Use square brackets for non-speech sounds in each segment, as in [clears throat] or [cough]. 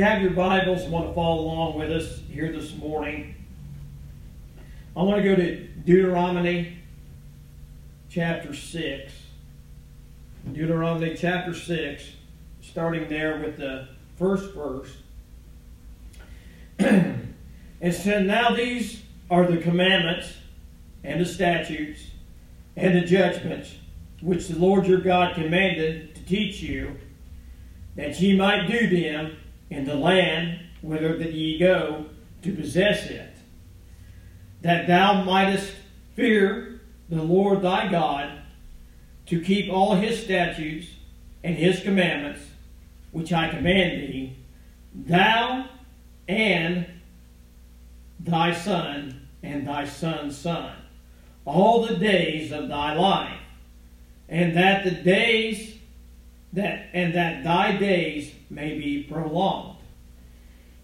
You have your Bibles and want to follow along with us here this morning, I want to go to Deuteronomy chapter 6. Deuteronomy chapter 6, starting there with the first verse. [clears throat] and said, Now these are the commandments and the statutes and the judgments which the Lord your God commanded to teach you, that ye might do them in the land whither that ye go to possess it, that thou mightest fear the Lord thy God, to keep all his statutes and his commandments, which I command thee, thou and thy son and thy son's son, all the days of thy life, and that the days that and that thy days may be prolonged.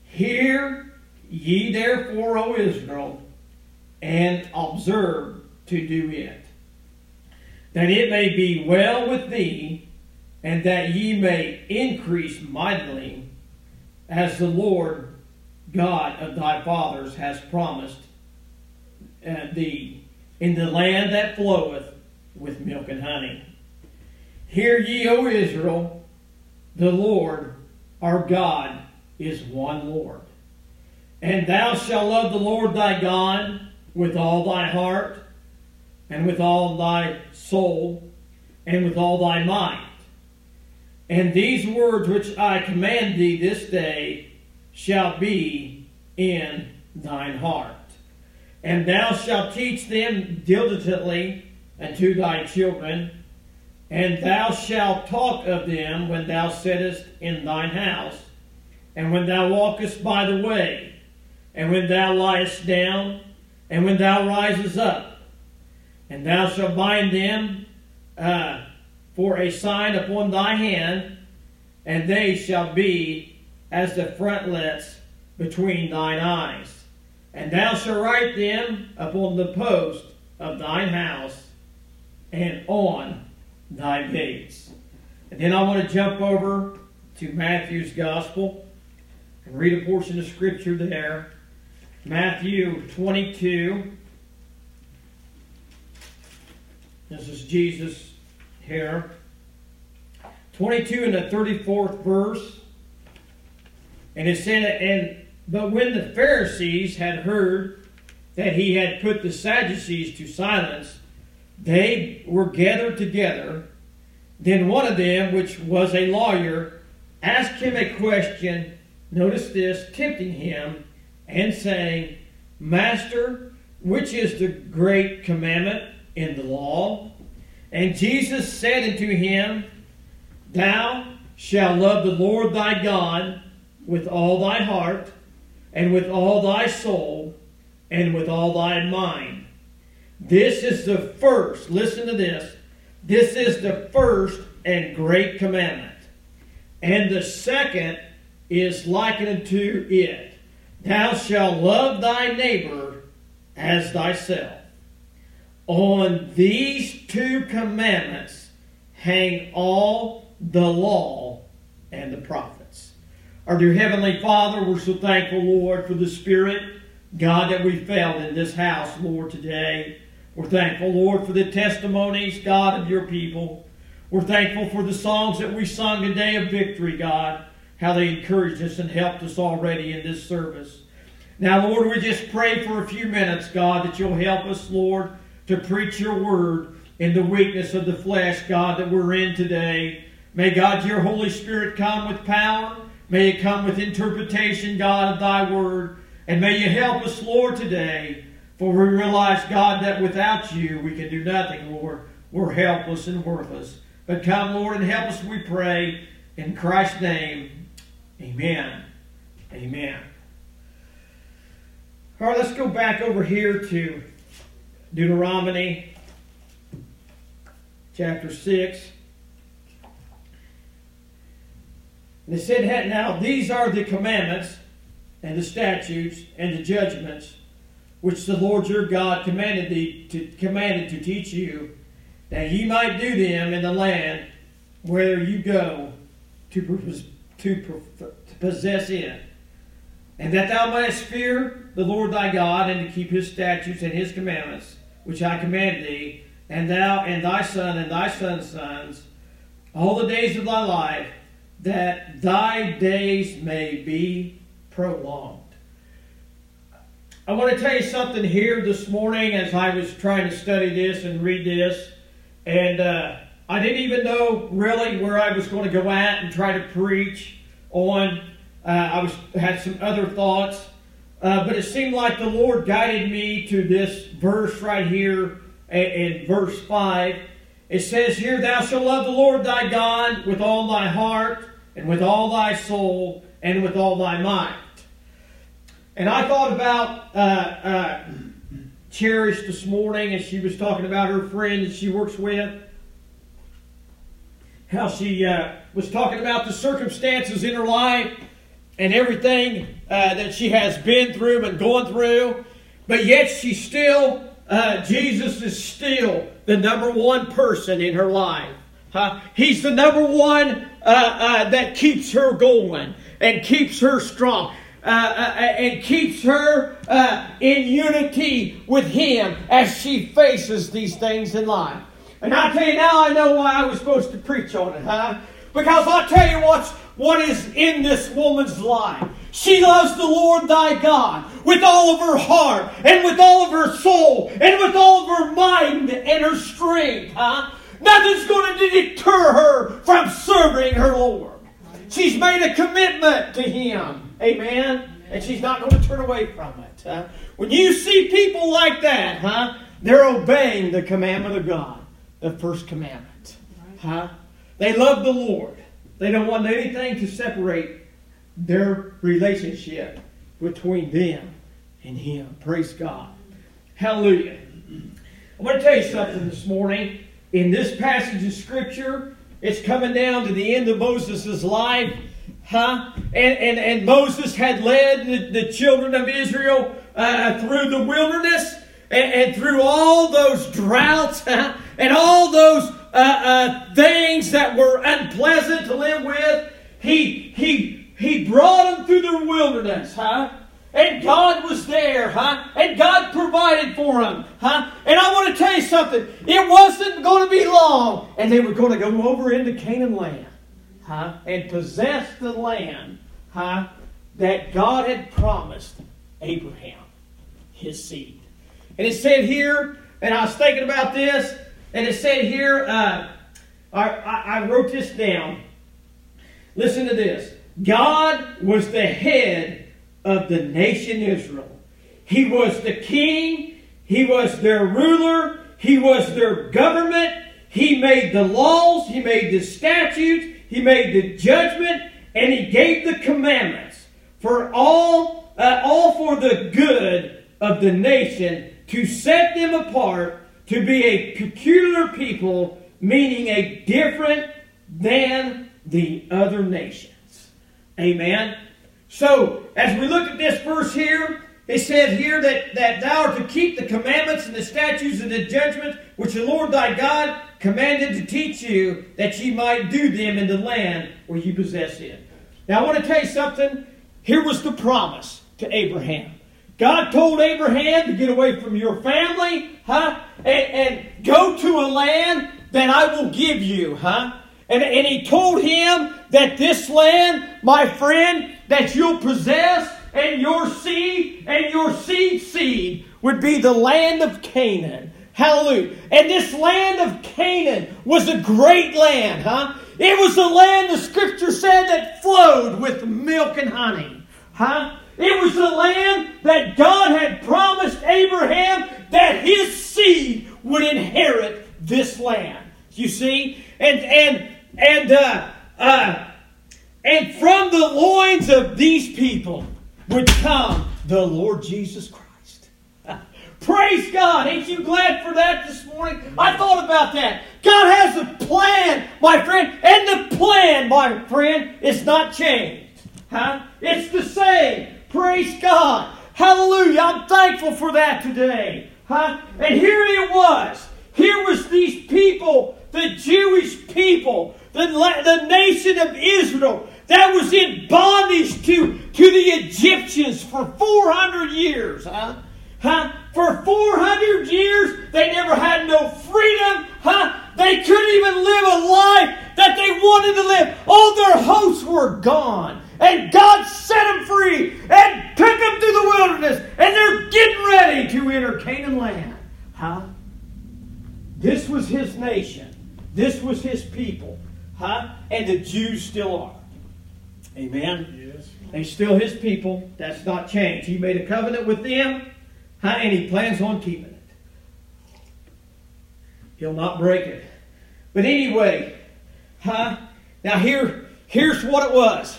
Hear ye therefore, O Israel, and observe to do it, that it may be well with thee, and that ye may increase mightily, as the Lord God of thy fathers has promised uh, thee, in the land that floweth with milk and honey. Hear ye, O Israel, the Lord our God is one Lord. And thou shalt love the Lord thy God with all thy heart, and with all thy soul, and with all thy might. And these words which I command thee this day shall be in thine heart. And thou shalt teach them diligently unto thy children, and thou shalt talk of them when thou sittest in thine house, and when thou walkest by the way, and when thou liest down, and when thou risest up. And thou shalt bind them uh, for a sign upon thy hand, and they shall be as the frontlets between thine eyes. And thou shalt write them upon the post of thine house and on thy gates. And then I want to jump over to Matthew's Gospel and read a portion of Scripture there. Matthew 22. This is Jesus here. 22 and the 34th verse. And it said, and but when the Pharisees had heard that he had put the Sadducees to silence, they were gathered together. Then one of them, which was a lawyer, asked him a question. Notice this, tempting him and saying, Master, which is the great commandment in the law? And Jesus said unto him, Thou shalt love the Lord thy God with all thy heart, and with all thy soul, and with all thy mind. This is the first, listen to this. This is the first and great commandment. And the second is likened unto it Thou shalt love thy neighbor as thyself. On these two commandments hang all the law and the prophets. Our dear Heavenly Father, we're so thankful, Lord, for the Spirit, God, that we felt in this house, Lord, today. We're thankful, Lord, for the testimonies, God, of your people. We're thankful for the songs that we sung today of victory, God, how they encouraged us and helped us already in this service. Now, Lord, we just pray for a few minutes, God, that you'll help us, Lord, to preach your word in the weakness of the flesh, God, that we're in today. May God, your Holy Spirit come with power. May it come with interpretation, God, of thy word. And may you help us, Lord, today. For we realize, God, that without you we can do nothing, Lord. We're helpless and worthless. But come, Lord, and help us, we pray. In Christ's name, amen. Amen. All right, let's go back over here to Deuteronomy chapter 6. And it said, Now these are the commandments and the statutes and the judgments which the Lord your God commanded thee to commanded to teach you, that ye might do them in the land where you go to, to, to possess it, and that thou mayest fear the Lord thy God, and to keep his statutes and his commandments, which I command thee, and thou and thy son and thy son's sons, all the days of thy life, that thy days may be prolonged. I want to tell you something here this morning as I was trying to study this and read this. And uh, I didn't even know really where I was going to go at and try to preach on. Uh, I was had some other thoughts, uh, but it seemed like the Lord guided me to this verse right here in, verse five. It says here, "Thou shalt love the Lord thy God with all thy heart and with all thy soul and with all thy might." And I thought about uh, uh, Cherish this morning as she was talking about her friend that she works with. How she uh, was talking about the circumstances in her life and everything uh, that she has been through and going through. But yet she still, uh, Jesus is still the number one person in her life. Huh? He's the number one uh, that keeps her going and keeps her strong. Uh, uh, and keeps her uh, in unity with Him as she faces these things in life. And I tell you now, I know why I was supposed to preach on it, huh? Because I'll tell you what's what is in this woman's life. She loves the Lord thy God with all of her heart and with all of her soul and with all of her mind and her strength, huh? Nothing's going to deter her from serving her Lord. She's made a commitment to Him. Amen? And she's not going to turn away from it. Huh? When you see people like that, huh? They're obeying the commandment of God, the first commandment. Huh? They love the Lord. They don't want anything to separate their relationship between them and Him. Praise God. Hallelujah. I want to tell you something this morning. In this passage of Scripture, it's coming down to the end of Moses' life. Huh? And, and, and Moses had led the, the children of Israel uh, through the wilderness and, and, through all those droughts and all those uh, uh, things that were unpleasant to live with. He, he, he brought them through the wilderness, huh? And God was there, huh? And God provided for them, huh? And I want to tell you something. It wasn't going to be long, and they were going to go over into Canaan land huh, and possess the land huh, that God had promised Abraham, his seed. And it said here, and I was thinking about this, and it said here, uh, I, I wrote this down. Listen to this. God was the head of the nation Israel. He was the king. He was their ruler. He was their government. He made the laws. He made the statutes. He made the judgment, and he gave the commandments for all, uh, all for the good of the nation to set them apart to be a peculiar people, meaning a different than the other nations. Amen. So, as we look at this verse here, it says here that, that thou art to keep the commandments and the statutes and the judgments which the Lord thy God commanded to teach you that ye might do them in the land where ye possess it. Now, I want to tell you something. Here was the promise to Abraham. God told Abraham to get away from your family, huh? And, and go to a land that I will give you, huh? And, and he told him that this land, my friend, that you'll possess, and your seed and your seed seed would be the land of Canaan. Hallelujah. And this land of Canaan was a great land, huh? It was a land, the scripture said, that flowed with milk and honey, huh? It was the land that God had promised Abraham that his seed would inherit this land. You see? And, and, and, uh, uh, And from the loins of these people would come the Lord Jesus Christ. [laughs] Praise God. Ain't you glad for that this morning? I thought about that. God has a plan, my friend, and the plan, my friend, is not changed. Huh? It's the same. Praise God. Hallelujah. I'm thankful for that today. Huh? And here it was. Here was these people, the Jewish people, the, the nation of Israel that was in bondage to, to the Egyptians for 400 years. Huh? Huh? For 400 years, they never had no freedom. Huh? They couldn't even live a life that they wanted to live. All their hopes were gone. And God set them free and took them through the wilderness. And they're getting ready to enter Canaan land. Huh? This was his nation. This was his people. Huh? And the Jews still are. Amen. Yes. They still his people. That's not changed. He made a covenant with them, huh? and he plans on keeping it. He'll not break it. But anyway, huh? Now here, here's what it was.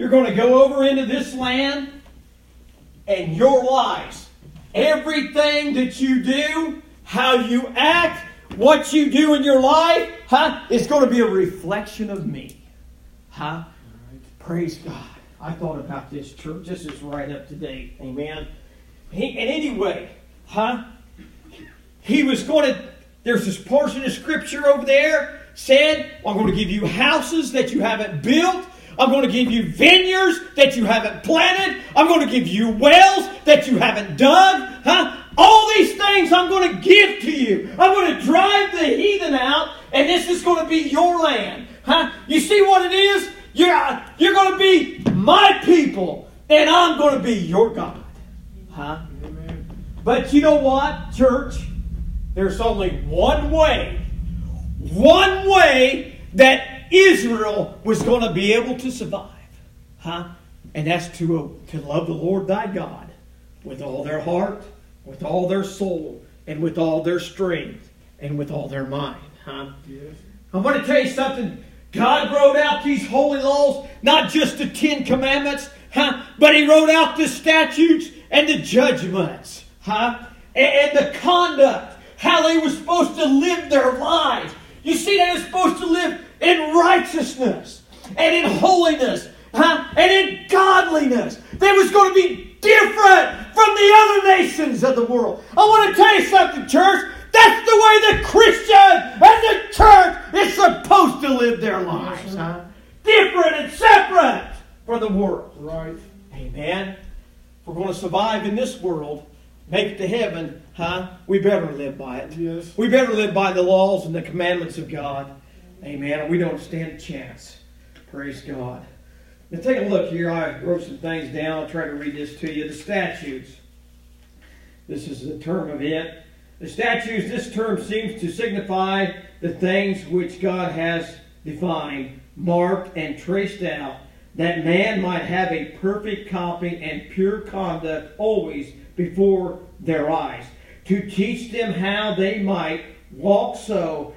You're going to go over into this land, and your lives, everything that you do, how you act, what you do in your life, huh, is going to be a reflection of me. Huh? Praise God. I thought about this church. This is right up to date. Amen. He, and anyway, huh? He was going to, there's this portion of scripture over there said, I'm going to give you houses that you haven't built. I'm going to give you vineyards that you haven't planted. I'm going to give you wells that you haven't dug. Huh? All these things I'm going to give to you. I'm going to drive the heathen out, and this is going to be your land. Huh? You see what it is? You're, you're going to be my people, and I'm going to be your God. Huh? Amen. But you know what, church? There's only one way, one way that Israel was going to be able to survive. Huh? And that's to, uh, to love the Lord thy God with all their heart, with all their soul, and with all their strength, and with all their mind. Huh? Yes. I'm going to tell you something. God wrote out these holy laws, not just the Ten Commandments, huh? But He wrote out the statutes and the judgments, huh? And, and the conduct, how they were supposed to live their lives. You see, they were supposed to live in righteousness and in holiness, huh? And in godliness. They was going to be different from the other nations of the world. I want to tell you something, church. That's the way the Christian and the church is supposed to live their lives. Huh? Different and separate from the world. Right. Amen. If we're going to survive in this world, make it to heaven, huh? We better live by it. Yes. We better live by the laws and the commandments of God. Amen. We don't stand a chance. Praise God. Now take a look here. I wrote some things down. I'll try to read this to you. The statutes. This is the term of it. The statutes, this term seems to signify the things which God has defined, marked, and traced out, that man might have a perfect copy and pure conduct always before their eyes, to teach them how they might walk so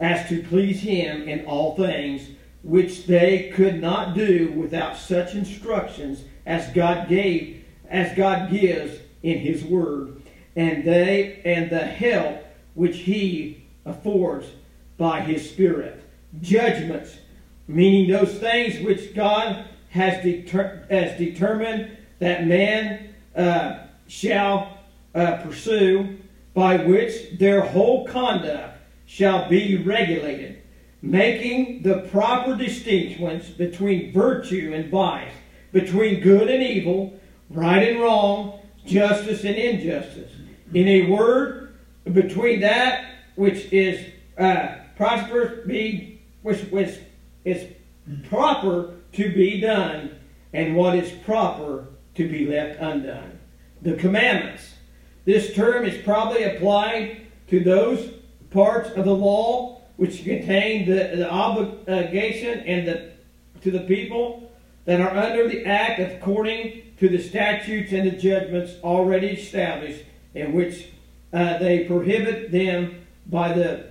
as to please him in all things, which they could not do without such instructions as God gave, as God gives in his word and they and the help which he affords by his spirit. Judgments, meaning those things which God has, deter- has determined that man uh, shall uh, pursue, by which their whole conduct shall be regulated, making the proper distinctions between virtue and vice, between good and evil, right and wrong, justice and injustice in a word, between that which is uh, prosperous, be which, which is proper to be done, and what is proper to be left undone. The commandments. This term is probably applied to those parts of the law which contain the, the obligation and the to the people that are under the act according to the statutes and the judgments already established in which uh, they prohibit them by the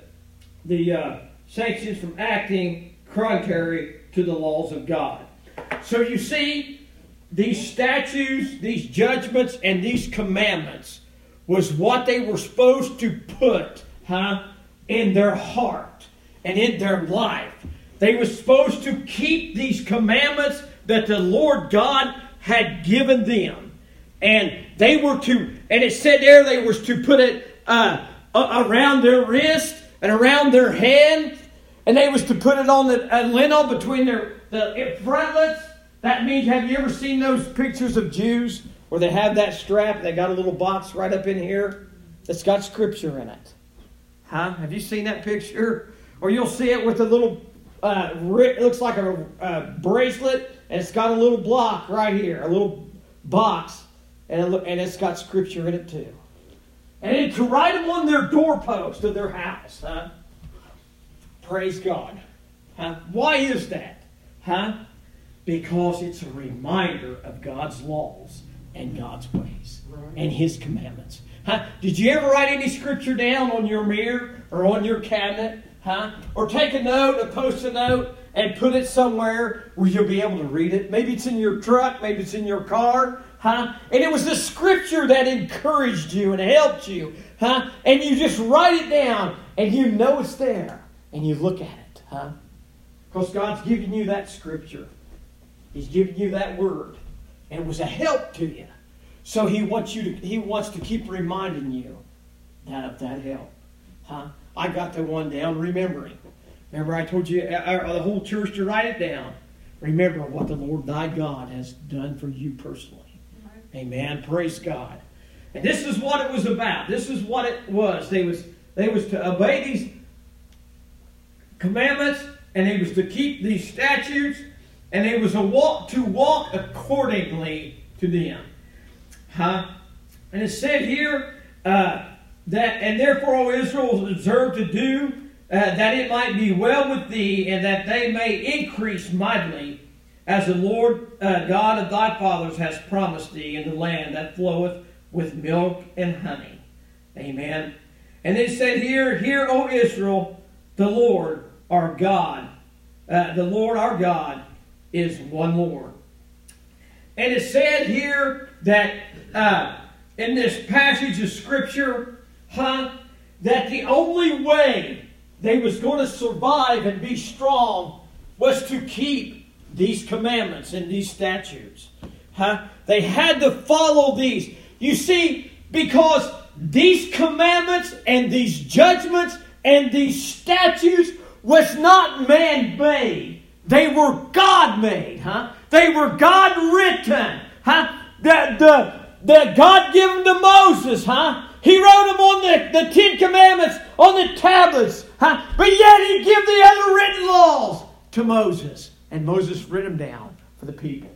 the uh, sanctions from acting contrary to the laws of God. So you see, these statutes, these judgments, and these commandments was what they were supposed to put, huh, in their heart and in their life. They were supposed to keep these commandments that the Lord God had given them. And they were to, and it said there they were to put it uh, around their wrist and around their hand, and they was to put it on the uh, lintel between their the frontlets. That means, have you ever seen those pictures of Jews where they have that strap? They got a little box right up in here that's got scripture in it. Huh? Have you seen that picture? Or you'll see it with a little, uh, it looks like a, a bracelet, and it's got a little block right here, a little box, and, it, and it's got scripture in it too. And write them on their doorpost of their house, huh? Praise God. Huh? Why is that? Huh? Because it's a reminder of God's laws and God's ways and His commandments. Huh? Did you ever write any scripture down on your mirror or on your cabinet? Huh? Or take a note, a post a note, and put it somewhere where you'll be able to read it. Maybe it's in your truck, maybe it's in your car, huh? And it was the scripture that encouraged you and helped you, huh? And you just write it down and you know it's there and you look at it, huh? Because God's giving you that scripture. He's giving you that word. And it was a help to you. So he wants you to he wants to keep reminding you that of that help. Huh? I got the one down remembering. Remember I told you uh, uh, the whole church to write it down. Remember what the Lord thy God has done for you personally. Amen. Praise God. And this is what it was about. This is what it was. They was they was to obey these commandments, and they was to keep these statutes, and they was to walk to walk accordingly to them. Huh? And it said here uh, that, and therefore, O Israel, observe to do uh, that it might be well with thee, and that they may increase mightily, as the Lord uh, God of thy fathers has promised thee in the land that floweth with milk and honey. Amen. And it said here, Hear, O Israel, the Lord our God, uh, the Lord our God is one Lord. And it said here that uh, in this passage of Scripture, huh, that the only way they was going to survive and be strong was to keep these commandments and these statutes. Huh? They had to follow these. You see, because these commandments and these judgments and these statutes was not man made. They were God made, huh? They were God written, huh? The, the, the God gave them to Moses, huh? He wrote them on the, the Ten Commandments on the tablets, huh? But yet he gave the other written laws to Moses. And Moses written them down for the people.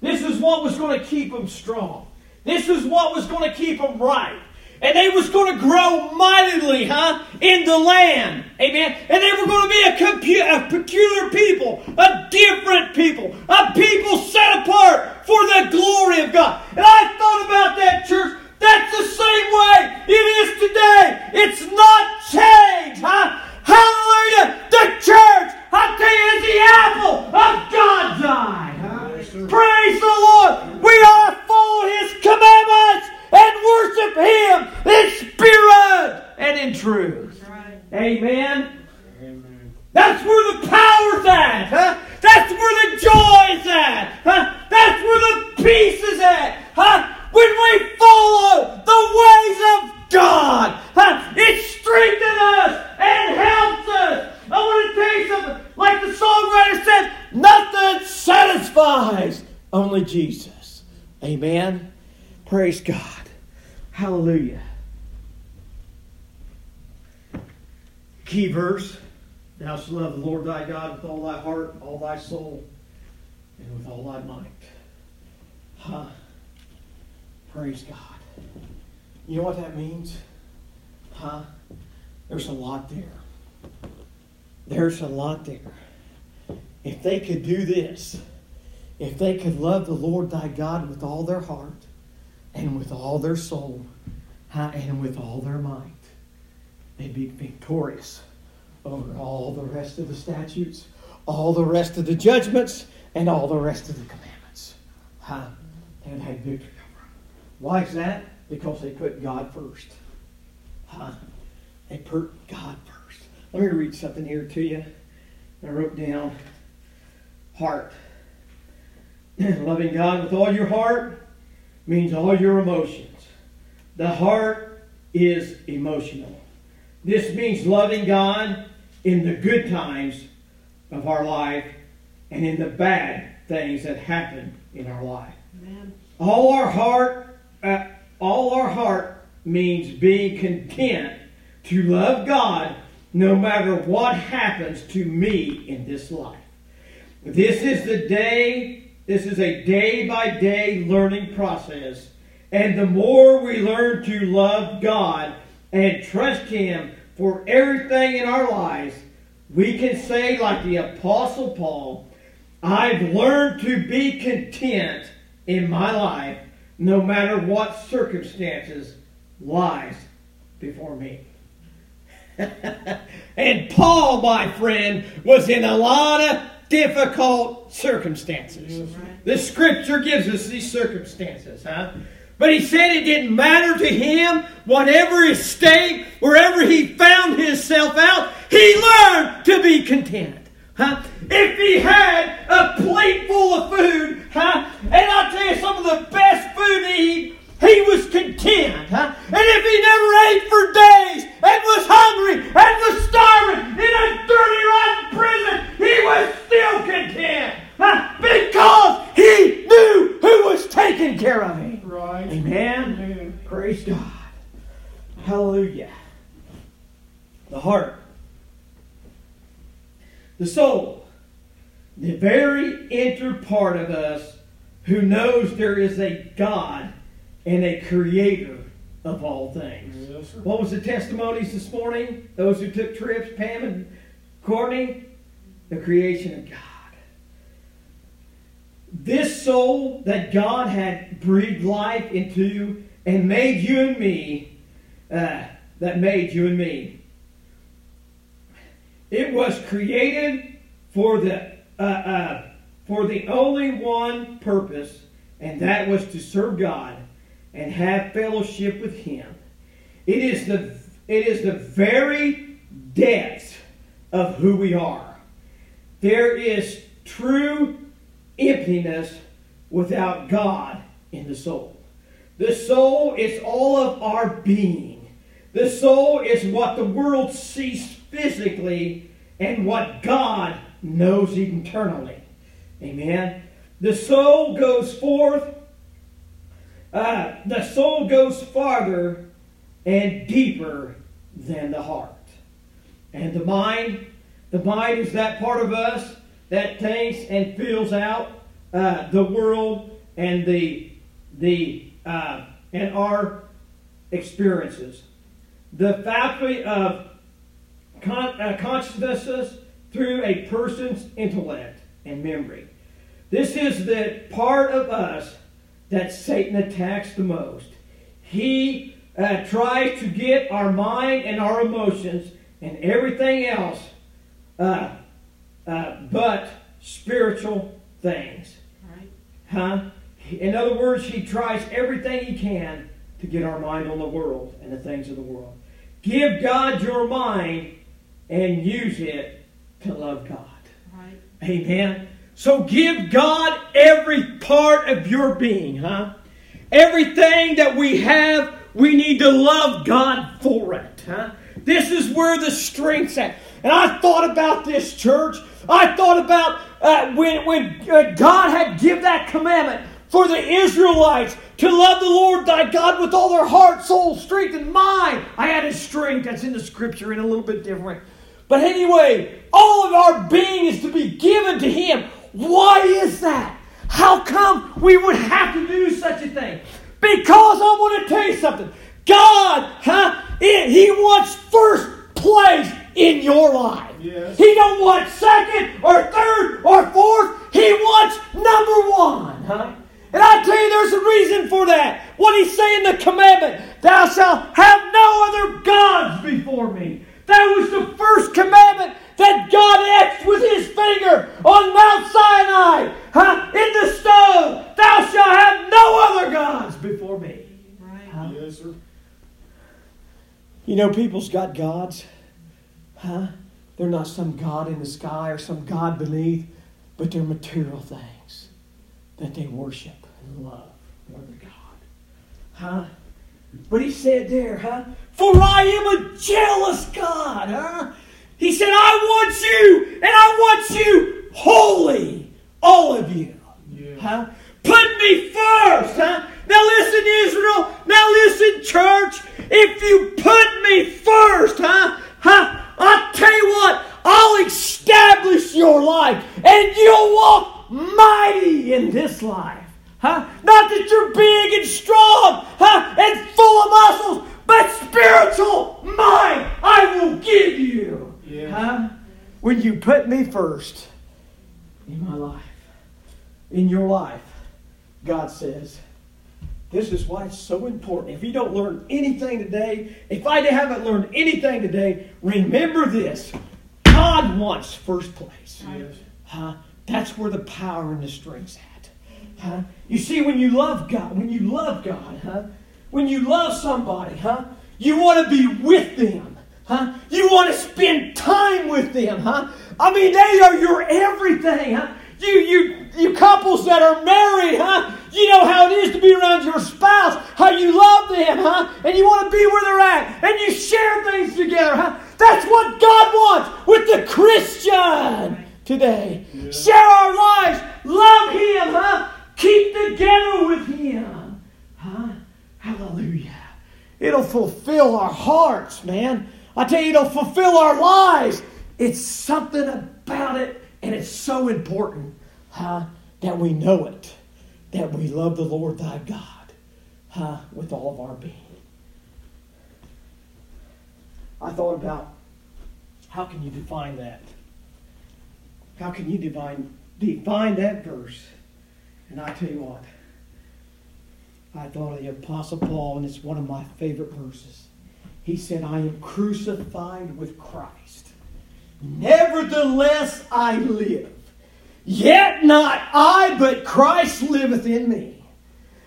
This is what was going to keep them strong. This is what was going to keep them right. And they was going to grow mightily, huh, in the land. Amen. And they were going to be a, compu- a peculiar people, a different people, a people set apart for the glory of God. And I thought about that, church. That's the same way it is today. It's not changed, huh? Hallelujah. The church, I tell you, is the apple of God's eye. Huh? Yes, Praise the Lord. We are following His commandments and worship Him in spirit and in truth. Right. Amen. Amen. That's where the power's at. Huh? That's where the joy's at. Huh? That's where the peace is at. Huh? When we follow the ways of God, huh? it strengthens us and helps us. I want to tell you something. Like the songwriter said, nothing satisfies, only Jesus. Amen. Praise God. Hallelujah. Key verse Thou shalt love the Lord thy God with all thy heart, all thy soul, and with all thy might. Huh? Praise God. You know what that means? Huh? There's a lot there. There's a lot there. If they could do this, if they could love the Lord thy God with all their heart, and with all their soul and with all their might. They'd be victorious over all the rest of the statutes, all the rest of the judgments and all the rest of the commandments. And had victory over them. Why is that? Because they put God first. They put God first. Let me read something here to you. I wrote down heart. [clears throat] Loving God with all your heart means all your emotions. The heart is emotional. This means loving God in the good times of our life and in the bad things that happen in our life. Amen. All our heart, uh, all our heart means being content to love God no matter what happens to me in this life. This is the day, this is a day by day learning process. And the more we learn to love God and trust Him for everything in our lives, we can say, like the Apostle Paul, I've learned to be content in my life no matter what circumstances lies before me. [laughs] and Paul, my friend, was in a lot of difficult circumstances. The scripture gives us these circumstances, huh? But he said it didn't matter to him, whatever his state, wherever he found himself out, he learned to be content. Huh? If he had a plate full of food, huh? and I'll tell you some of the best food to eat, he was content. Huh? And if he never ate for days and was hungry and was starving in a dirty, rotten prison, he was still content. Huh? Because he knew who was taking care of him. Right. Amen. Amen. Praise God. Hallelujah. The heart. The soul. The very inner part of us who knows there is a God and a creator of all things. Yes, what was the testimonies this morning? Those who took trips, Pam and Courtney? The creation of God. This soul that God had breathed life into and made you and me, uh, that made you and me, it was created for the uh, uh, for the only one purpose, and that was to serve God and have fellowship with Him. It is the it is the very depth of who we are. There is true emptiness without God in the soul. The soul is all of our being. The soul is what the world sees physically and what God knows eternally. Amen. The soul goes forth uh, the soul goes farther and deeper than the heart. And the mind, the mind is that part of us that thinks and feels out uh, the world and the the uh, and our experiences. The faculty of con- uh, consciousness through a person's intellect and memory. This is the part of us that Satan attacks the most. He uh, tries to get our mind and our emotions and everything else uh, uh, but spiritual things. Right. Huh? In other words, he tries everything he can to get our mind on the world and the things of the world. Give God your mind and use it to love God. Right. Amen. So give God every part of your being, huh? Everything that we have, we need to love God for it, huh? This is where the strength's at. And I thought about this church. I thought about uh, when, when uh, God had give that commandment for the Israelites to love the Lord thy God with all their heart, soul, strength, and mind. I added strength. That's in the scripture in a little bit different. But anyway, all of our being is to be given to Him. Why is that? How come we would have to do such a thing? Because I want to tell you something. God, huh? It, he wants first place in your life. Yes. He don't want second or third or fourth. He wants number one, huh? And I tell you, there's a reason for that. What he's saying, the commandment, thou shalt have no other gods before me. That was the first commandment that God etched with his finger on Mount Sinai, huh? in the stone. Thou shalt have no other gods before me. Right. Huh? Yes, sir. You know, people's got gods, huh? They're not some God in the sky or some God beneath, but they're material things that they worship and love more than God. Huh? But he said there, huh? For I am a jealous God, huh? He said, I want you, and I want you holy, all of you. Yeah. Huh? Put me first, huh? Now listen, Israel. Now listen, church. If you put me first, huh? Huh? I'll tell you what, I'll establish your life, and you'll walk mighty in this life. Huh? Not that you're big and strong, huh? And full of muscles, but spiritual might I will give you. Yeah. Huh? When you put me first in my life, in your life, God says, this is why it's so important. If you don't learn anything today, if I haven't learned anything today, remember this. God wants first place. Yes. Huh? That's where the power and the strength's at. Huh? You see, when you love God, when you love God, huh? When you love somebody, huh? You want to be with them. Huh? You want to spend time with them, huh? I mean, they are your everything, huh? You, you, you couples that are married, huh? You know how it is to be around your spouse, how you love them, huh? And you want to be where they're at, and you share things together, huh? That's what God wants with the Christian today. Yeah. Share our lives, love Him, huh? Keep together with Him, huh? Hallelujah. It'll fulfill our hearts, man. I tell you, it'll fulfill our lives. It's something about it, and it's so important huh, that we know it, that we love the Lord thy God huh, with all of our being. I thought about how can you define that? How can you define define that verse? And I tell you what, I thought of the Apostle Paul, and it's one of my favorite verses. He said, I am crucified with Christ. Nevertheless, I live. Yet not I, but Christ liveth in me.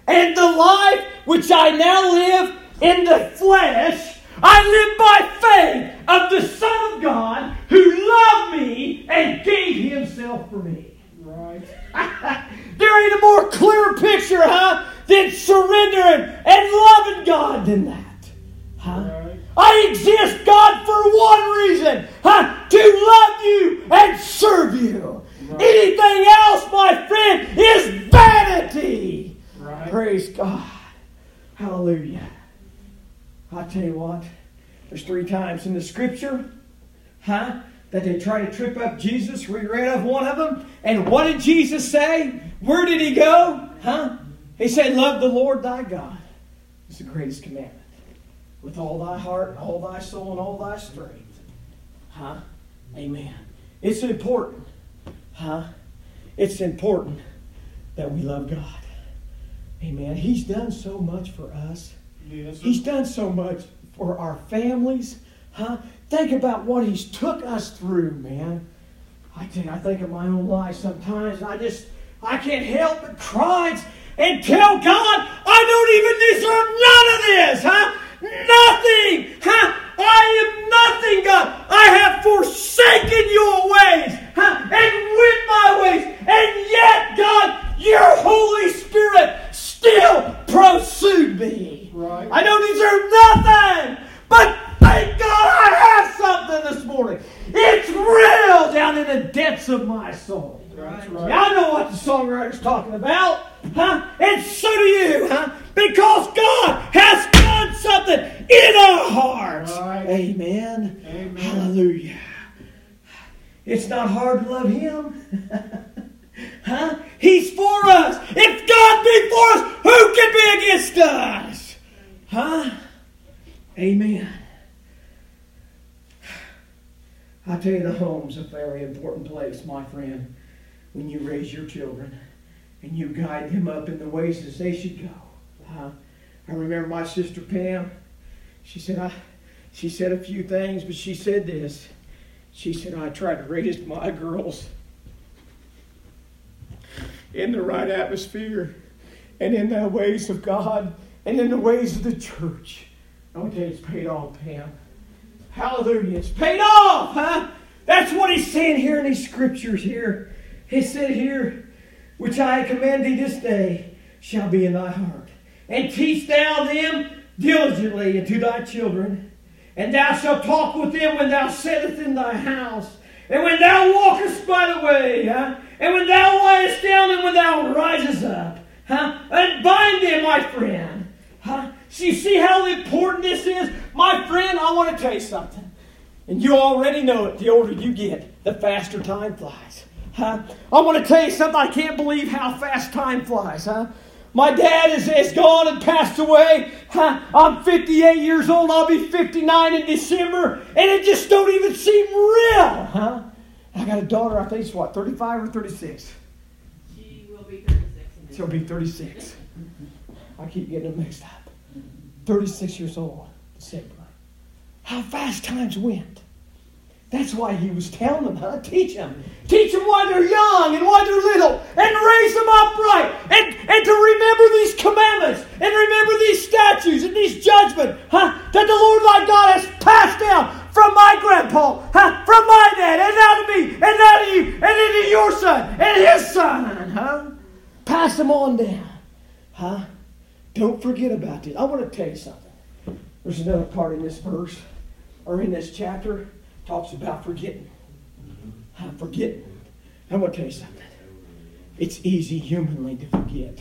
And the life which I now live in the flesh, I live by faith of the Son of God who loved me and gave himself for me. Right. [laughs] there ain't a more clear picture, huh? than surrendering and loving God than that. Huh? Right. I exist, God, for one reason huh? to love you and serve you. Right. Anything else, my friend, is vanity. Right. Praise God. Hallelujah. I tell you what, there's three times in the scripture, huh? That they try to trip up Jesus. We read of one of them. And what did Jesus say? Where did he go? Huh? He said, Love the Lord thy God. It's the greatest commandment. With all thy heart, and all thy soul, and all thy strength. Huh? Amen. It's important. Huh? It's important that we love God. Amen. He's done so much for us. Yes, He's done so much for our families. Huh? Think about what He's took us through, man. I tell you, I think of my own life sometimes. I just, I can't help but cry and tell God, I don't even deserve none of this, huh? Nothing, huh? I am nothing, God. I have forsaken your ways, huh? And went my ways. And yet, God, your Holy Spirit still pursued me. Right. I don't deserve nothing, but thank God I have something this morning. It's real down in the depths of my soul. Right. Know what the songwriter's talking about. Huh? And so do you, huh? Because God has done something in our hearts. Right. Amen. Amen. Hallelujah. It's not hard to love Him. [laughs] huh? He's for us. If God be for us, who can be against us? Huh? Amen. I tell you, the home's a very important place, my friend, when you raise your children and you guide them up in the ways as they should go. Uh, I remember my sister Pam. She said I, she said a few things, but she said this. She said, I try to raise my girls in the right atmosphere and in the ways of God and in the ways of the church. I want to tell it's paid off, Pam. Hallelujah. It's paid off, huh? That's what he's saying here in these scriptures here. He said here, which I command thee this day shall be in thy heart. And teach thou them diligently unto thy children. And thou shalt talk with them when thou sittest in thy house. And when thou walkest by the way, huh? and when thou liest down, and when thou risest up, huh? and bind them, my friend. Huh? So you see how important this is? My friend, I want to tell you something. And you already know it. The older you get, the faster time flies. Huh? I want to tell you something. I can't believe how fast time flies. Huh? My dad is, is gone and passed away. Huh? I'm 58 years old. I'll be 59 in December. And it just don't even seem real. Huh? I got a daughter, I think she's what, 35 or 36? She will be 36. She'll be 36. I keep getting them mixed up. 36 years old, December. How fast times went. That's why he was telling them, huh? Teach them. Teach them why they're young and why they're little and raise them upright and, and to remember these commandments and remember these statutes and these judgments, huh? That the Lord thy God has passed down from my grandpa, huh? From my dad and now to me and now to you and into your son and his son, huh? Pass them on down, huh? Don't forget about this. I want to tell you something. There's another part in this verse or in this chapter talks about forgetting. Uh, forgetting. I'm going to tell you something. It's easy humanly to forget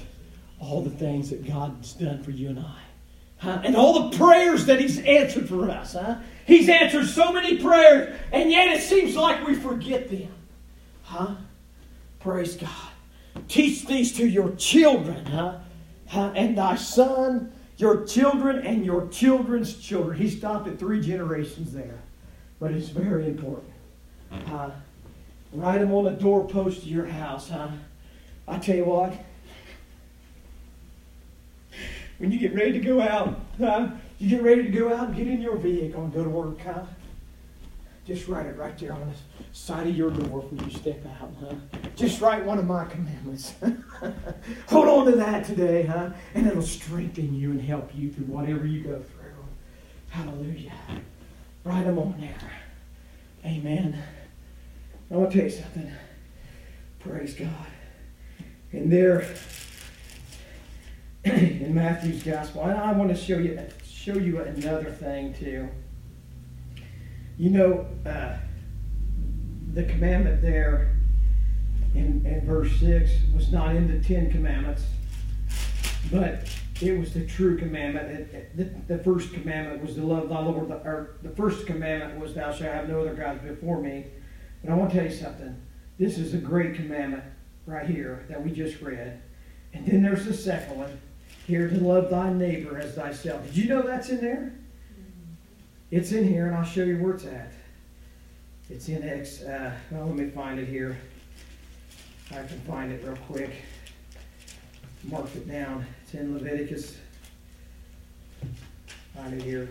all the things that God's done for you and I. Huh? And all the prayers that He's answered for us. Huh? He's answered so many prayers, and yet it seems like we forget them. Huh? Praise God. Teach these to your children, huh? huh? And thy son, your children, and your children's children. He stopped at three generations there but it's very important. Uh, write them on the doorpost of your house, huh? I tell you what, when you get ready to go out, huh? You get ready to go out and get in your vehicle and go to work, huh? Just write it right there on the side of your door when you step out, huh? Just write one of my commandments. [laughs] Hold on to that today, huh? And it'll strengthen you and help you through whatever you go through. Hallelujah. Write them on there. Amen. I want to tell you something. Praise God. And there [clears throat] in Matthew's gospel, I want to show you show you another thing too. You know, uh, the commandment there in, in verse 6 was not in the Ten Commandments, but it was the true commandment. It, it, the, the, first commandment was to love thy Lord. Or the first commandment was, Thou shalt have no other gods before me. But I want to tell you something. This is a great commandment right here that we just read. And then there's the second one here to love thy neighbor as thyself. Did you know that's in there? It's in here, and I'll show you where it's at. It's in X. Uh, well, let me find it here. I can find it real quick. Mark it down. It's in Leviticus. Find it here.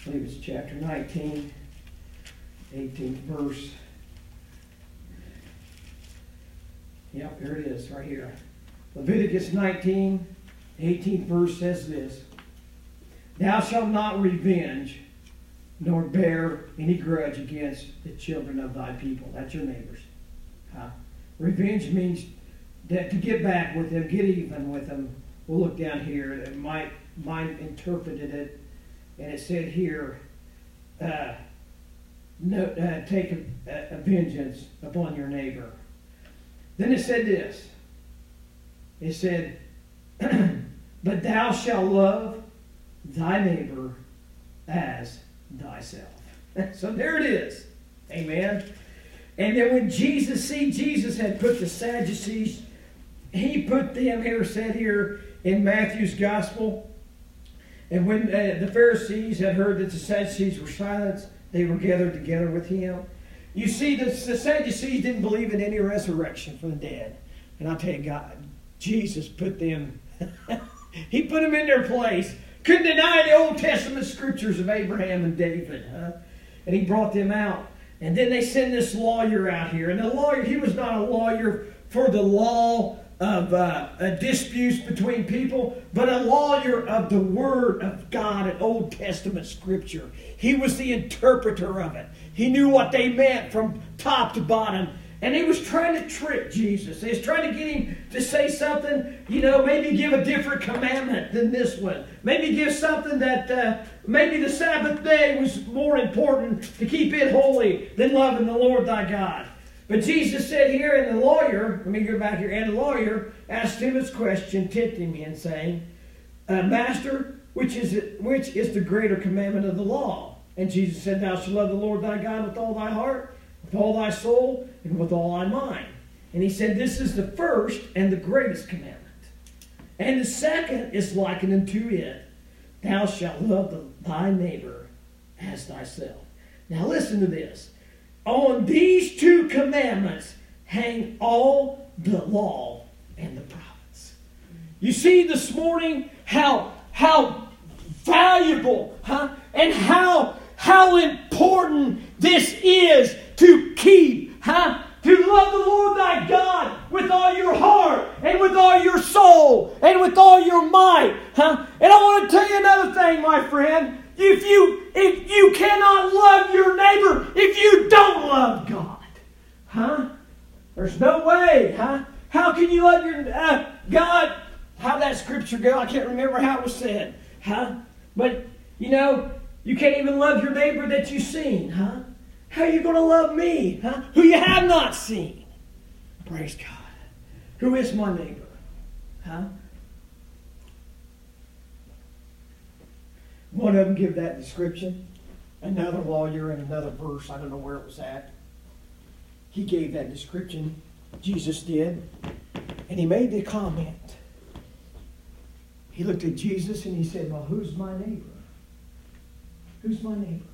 I believe it's chapter 19, 18th verse. Yep, here it is, right here. Leviticus 19, 18th verse says this Thou shalt not revenge, nor bear any grudge against the children of thy people. That's your neighbors. Uh, revenge means that to get back with them, get even with them. We'll look down here. My mind interpreted it, and it said here, uh, no, uh, take a, a vengeance upon your neighbor. Then it said this. It said, [clears throat] but thou shalt love thy neighbor as thyself. [laughs] so there it is. Amen. And then when Jesus, see, Jesus had put the Sadducees he put them here, said here in Matthew's gospel. And when uh, the Pharisees had heard that the Sadducees were silenced, they were gathered together with him. You see, the, the Sadducees didn't believe in any resurrection from the dead. And I tell you, God, Jesus put them, [laughs] he put them in their place. Couldn't deny the Old Testament scriptures of Abraham and David. Huh? and he brought them out. And then they send this lawyer out here. And the lawyer, he was not a lawyer for the law of uh, disputes between people, but a lawyer of the Word of God and Old Testament Scripture. He was the interpreter of it. He knew what they meant from top to bottom. And he was trying to trick Jesus. He was trying to get him to say something, you know, maybe give a different commandment than this one. Maybe give something that uh, maybe the Sabbath day was more important to keep it holy than loving the Lord thy God. But Jesus said here, and the lawyer, let me go back here, and the lawyer asked him this question, tempting him, saying, uh, Master, which is, it, which is the greater commandment of the law? And Jesus said, Thou shalt love the Lord thy God with all thy heart with all thy soul and with all thy mind. And he said, This is the first and the greatest commandment. And the second is likened unto it Thou shalt love the, thy neighbor as thyself. Now listen to this. On these two commandments hang all the law and the prophets. You see this morning how how valuable, huh? And how how important this is to keep, huh? To love the Lord thy God with all your heart and with all your soul and with all your might, huh? And I want to tell you another thing, my friend. If you if you cannot love your neighbor if you don't love God, huh? There's no way, huh? How can you love your uh, God? How that scripture go? I can't remember how it was said, huh? But you know, you can't even love your neighbor that you've seen, huh? How are you going to love me, huh? Who you have not seen. Praise God. Who is my neighbor? Huh? One of them give that description. Another lawyer in another verse, I don't know where it was at. He gave that description. Jesus did. And he made the comment. He looked at Jesus and he said, Well, who's my neighbor? Who's my neighbor?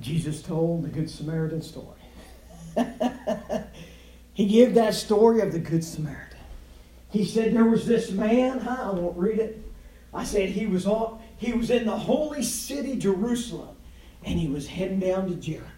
Jesus told the Good Samaritan story. [laughs] he gave that story of the Good Samaritan. He said there was this man, huh? I won't read it. I said he was all, he was in the holy city Jerusalem and he was heading down to Jericho.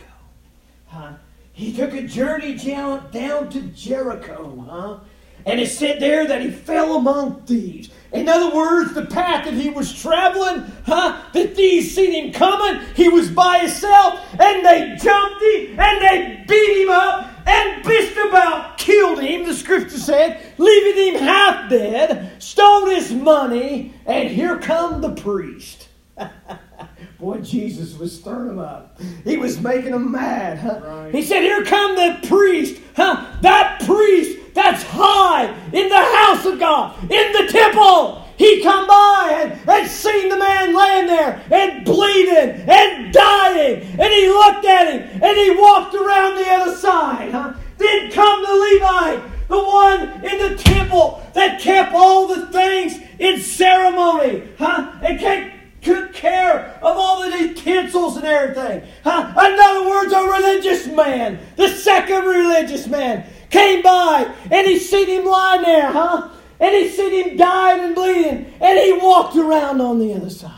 Huh? He took a journey down, down to Jericho, huh? And it said there that he fell among thieves. In other words, the path that he was traveling, huh? The thieves seen him coming. He was by himself, and they jumped him, and they beat him up, and just about killed him, the scripture said, leaving him half dead, stole his money, and here come the priest. [laughs] Boy, Jesus was stirring them up. He was making them mad. Huh? Right. He said, Here come the priest. Huh? That priest that's high in the house of God, in the temple. He come by and, and seen the man laying there and bleeding and dying. And he looked at him and he walked around the other side. Huh? Then come the Levite, the one in the temple that kept all the things in ceremony. Huh? And kept took care of all the utensils and everything. Huh? In other words, a religious man, the second religious man, came by and he seen him lying there, huh? And he seen him dying and bleeding, and he walked around on the other side.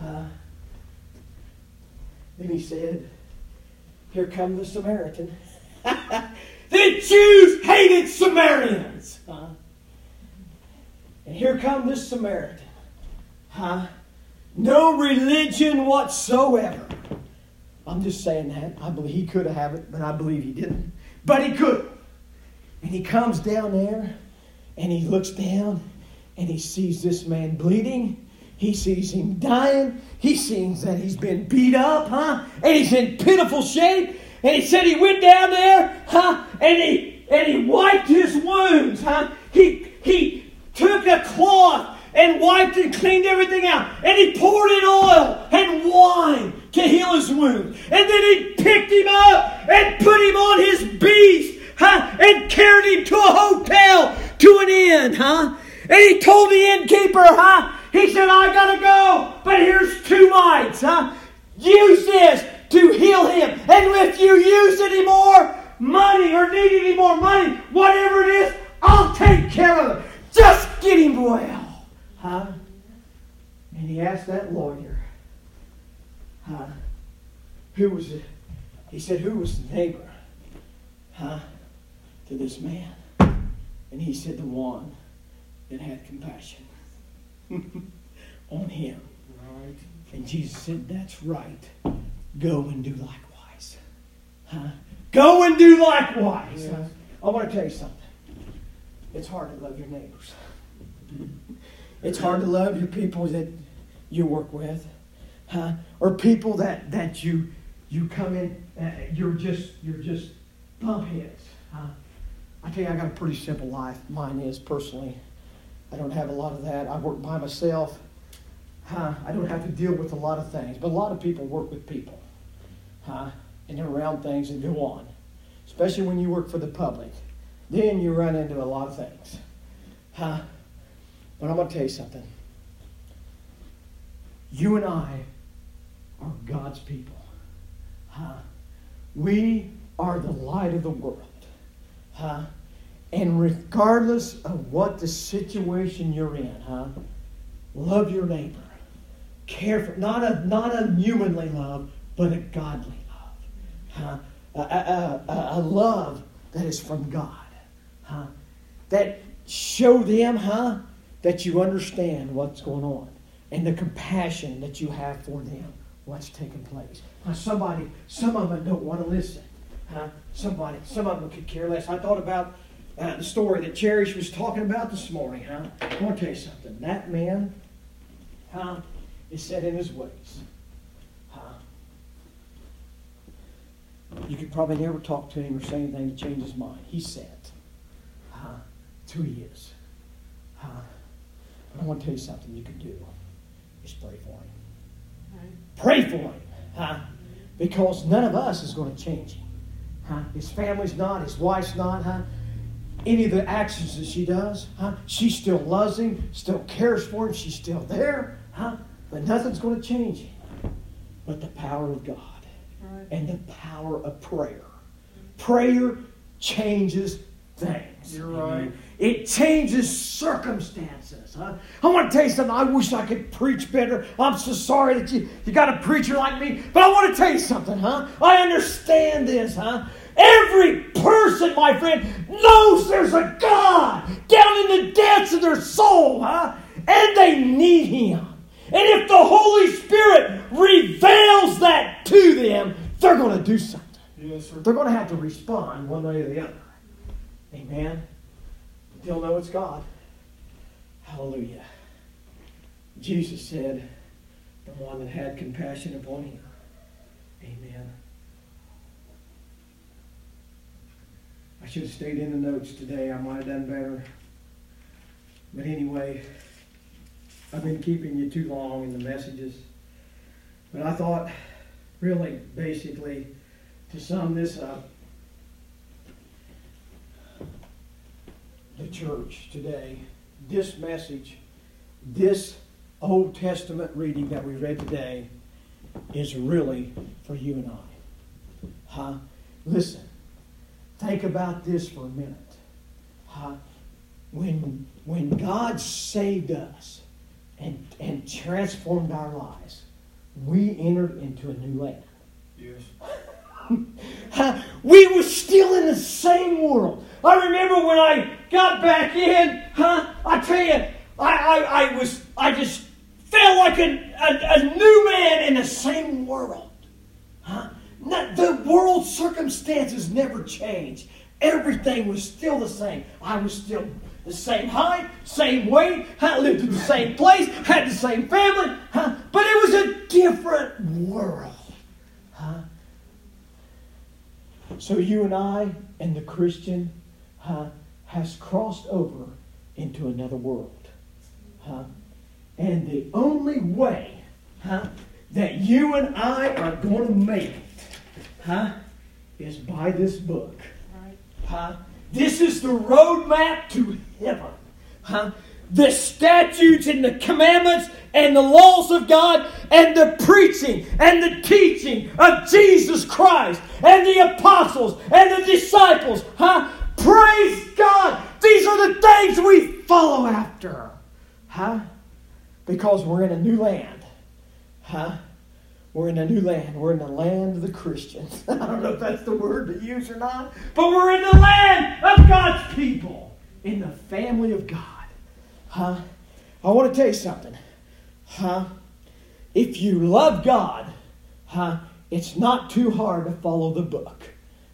Huh? Then he said, Here come the Samaritan. [laughs] the Jews hated Samaritans. Huh? And here come this Samaritan. Huh? No religion whatsoever. I'm just saying that. I believe he could have it, but I believe he didn't. But he could. And he comes down there and he looks down and he sees this man bleeding. He sees him dying. He sees that he's been beat up, huh? And he's in pitiful shape. And he said he went down there, huh? And he and he wiped his wounds, huh? He he took a cloth and wiped and cleaned everything out. And he poured in oil and wine to heal his wounds. And then he picked him up and put him on his beast, huh? And carried him to a hotel, to an inn, huh? And he told the innkeeper, huh? He said, I gotta go, but here's two mites, huh? Use this to heal him. And if you use any more money or need any more money, whatever it is, I'll take care of it. Just get him well. Huh? And And he asked that lawyer, huh, who was it? He said, who was the neighbor, huh, to this man? And he said, the one that had compassion [laughs] on him. Right. And Jesus said, that's right. Go and do likewise. Huh? Go and do likewise. Huh? I want to tell you something. It's hard to love your neighbors. It's hard to love your people that you work with, huh? Or people that, that you you come in, uh, you're just you're just bump heads, huh? I tell you, I got a pretty simple life. Mine is personally. I don't have a lot of that. I work by myself. Huh? I don't have to deal with a lot of things, but a lot of people work with people, huh? And they're around things that go on, especially when you work for the public. Then you run into a lot of things, huh? But I'm going to tell you something. You and I are God's people. Huh? We are the light of the world. Huh? And regardless of what the situation you're in, huh? Love your neighbor. Care for not a not a humanly love, but a godly love. Huh? A, a, a, a love that is from God. Huh? That show them, huh? that you understand what's going on and the compassion that you have for them, what's taking place. Now, somebody, some of them don't want to listen. Huh? Somebody, some of them could care less. I thought about uh, the story that Cherish was talking about this morning. Huh? I want to tell you something. That man, huh, is set in his ways. Huh? You could probably never talk to him or say anything to change his mind. He's set. Huh? It's who he is. Huh? I want to tell you something you can do is pray for him. Pray for him. Huh? Because none of us is going to change him. Huh? His family's not, his wife's not, huh? Any of the actions that she does, huh? She still loves him, still cares for him, she's still there, huh? But nothing's going to change him but the power of God right. and the power of prayer. Prayer changes things. You're right. It changes circumstances. Huh? I want to tell you something. I wish I could preach better. I'm so sorry that you, you got a preacher like me. But I want to tell you something, huh? I understand this, huh? Every person, my friend, knows there's a God down in the depths of their soul, huh? And they need Him. And if the Holy Spirit reveals that to them, they're going to do something. Yes, sir. They're going to have to respond one way or the other. Amen. They'll know it's God. Hallelujah. Jesus said, the one that had compassion upon him. Amen. I should have stayed in the notes today. I might have done better. But anyway, I've been keeping you too long in the messages. But I thought, really, basically, to sum this up, the church today, this message, this Old Testament reading that we read today is really for you and I. Huh? Listen, think about this for a minute. Huh? When, when God saved us and, and transformed our lives, we entered into a new land. Yes. [laughs] we were still in the same world. I remember when I got back in, huh? I tell you, I, I, I was, I just felt like a, a, a new man in the same world. Huh? Not, the world circumstances never changed. Everything was still the same. I was still the same height, same weight, I lived in the same place, had the same family, huh? but it was a different world. Huh? So you and I and the Christian huh, has crossed over into another world. Huh? And the only way huh, that you and I are going to make it huh, is by this book. Huh? This is the roadmap to heaven. Huh? The statutes and the commandments and the laws of God and the preaching and the teaching of Jesus Christ and the apostles and the disciples. Huh? Praise God. These are the things we follow after. Huh? Because we're in a new land. Huh? We're in a new land. We're in the land of the Christians. [laughs] I don't know if that's the word to use or not, but we're in the land of God's people, in the family of God. Huh? I want to tell you something. Huh? If you love God, huh, it's not too hard to follow the book.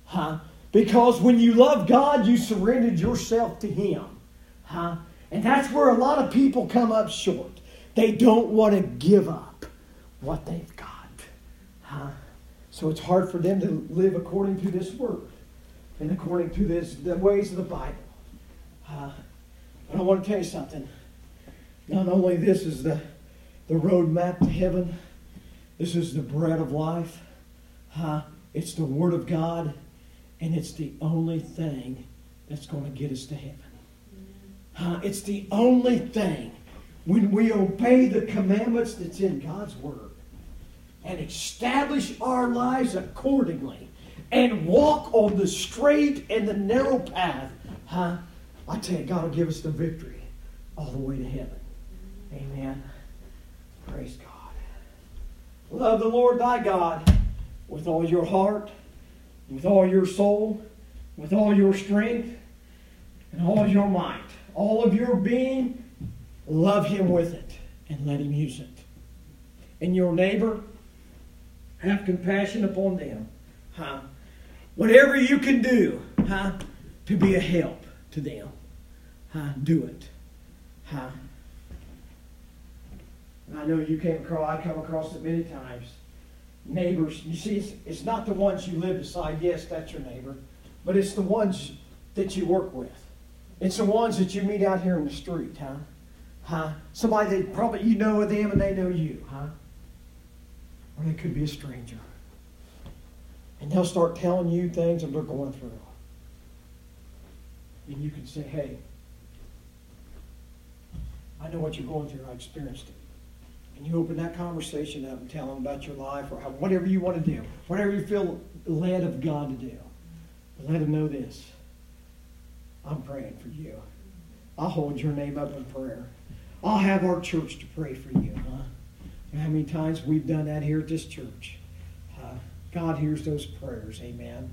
Huh? Because when you love God, you surrendered yourself to Him. Huh? And that's where a lot of people come up short. They don't want to give up what they've got. Huh? So it's hard for them to live according to this word and according to this the ways of the Bible. Uh, but I want to tell you something. Not only this is the, the roadmap to heaven, this is the bread of life. Uh, it's the Word of God, and it's the only thing that's going to get us to heaven. It's the only thing when we obey the commandments that's in God's Word and establish our lives accordingly and walk on the straight and the narrow path, huh? I tell you, God will give us the victory all the way to heaven. Amen. Praise God. Love the Lord thy God with all your heart, with all your soul, with all your strength, and all your might. All of your being, love him with it and let him use it. And your neighbor, have compassion upon them. Huh? Whatever you can do huh, to be a help to them, huh, do it. Huh? I know you came across, I come across it many times. Neighbors, you see, it's, it's not the ones you live beside. Yes, that's your neighbor. But it's the ones that you work with. It's the ones that you meet out here in the street, huh? Huh? Somebody that probably you know them and they know you, huh? or they could be a stranger. And they'll start telling you things that they're going through. And you can say, hey, I know what you're going through. I experienced it. And you open that conversation up and tell them about your life or whatever you want to do, whatever you feel led of God to do. But let them know this. I'm praying for you. I'll hold your name up in prayer. I'll have our church to pray for you. Huh? how many times we've done that here at this church. Uh, God hears those prayers. Amen.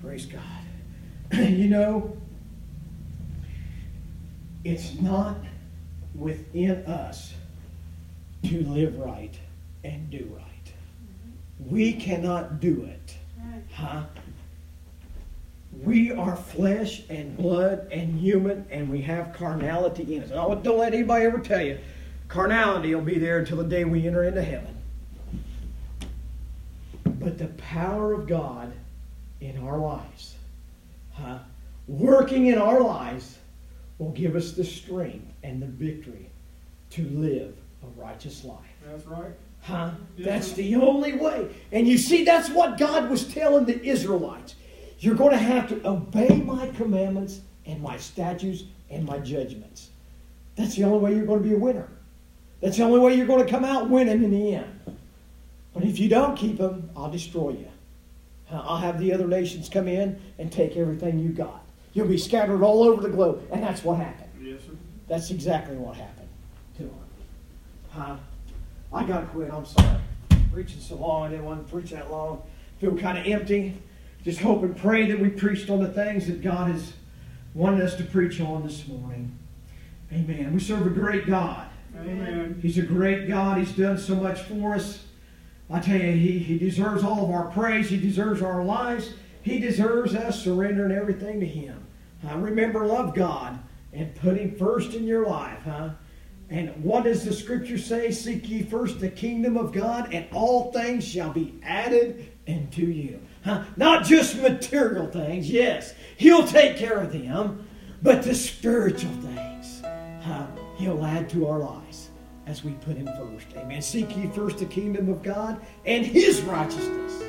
Praise God. [clears throat] you know, it's not within us to live right and do right. Mm-hmm. We cannot do it. Huh? We are flesh and blood and human, and we have carnality in us. And don't let anybody ever tell you Carnality will be there until the day we enter into heaven. But the power of God in our lives, huh, working in our lives, will give us the strength and the victory to live a righteous life. That's right. Huh? Yes, that's the only way. And you see, that's what God was telling the Israelites. You're going to have to obey my commandments and my statutes and my judgments. That's the only way you're going to be a winner. That's the only way you're going to come out winning in the end. But if you don't keep them, I'll destroy you. I'll have the other nations come in and take everything you got. You'll be scattered all over the globe. And that's what happened. Yes, sir. That's exactly what happened. Huh? I got to quit. I'm sorry. Preaching so long. I didn't want to preach that long. Feel kind of empty. Just hope and pray that we preached on the things that God has wanted us to preach on this morning. Amen. We serve a great God. Amen. He's a great God. He's done so much for us. I tell you, he, he deserves all of our praise. He deserves our lives. He deserves us surrendering everything to Him. Uh, remember, love God and put Him first in your life, huh? And what does the scripture say? Seek ye first the kingdom of God, and all things shall be added unto you. Huh? Not just material things, yes, He'll take care of them, but the spiritual things. Huh? He'll add to our lives as we put Him first. Amen. Seek ye first the kingdom of God and His righteousness,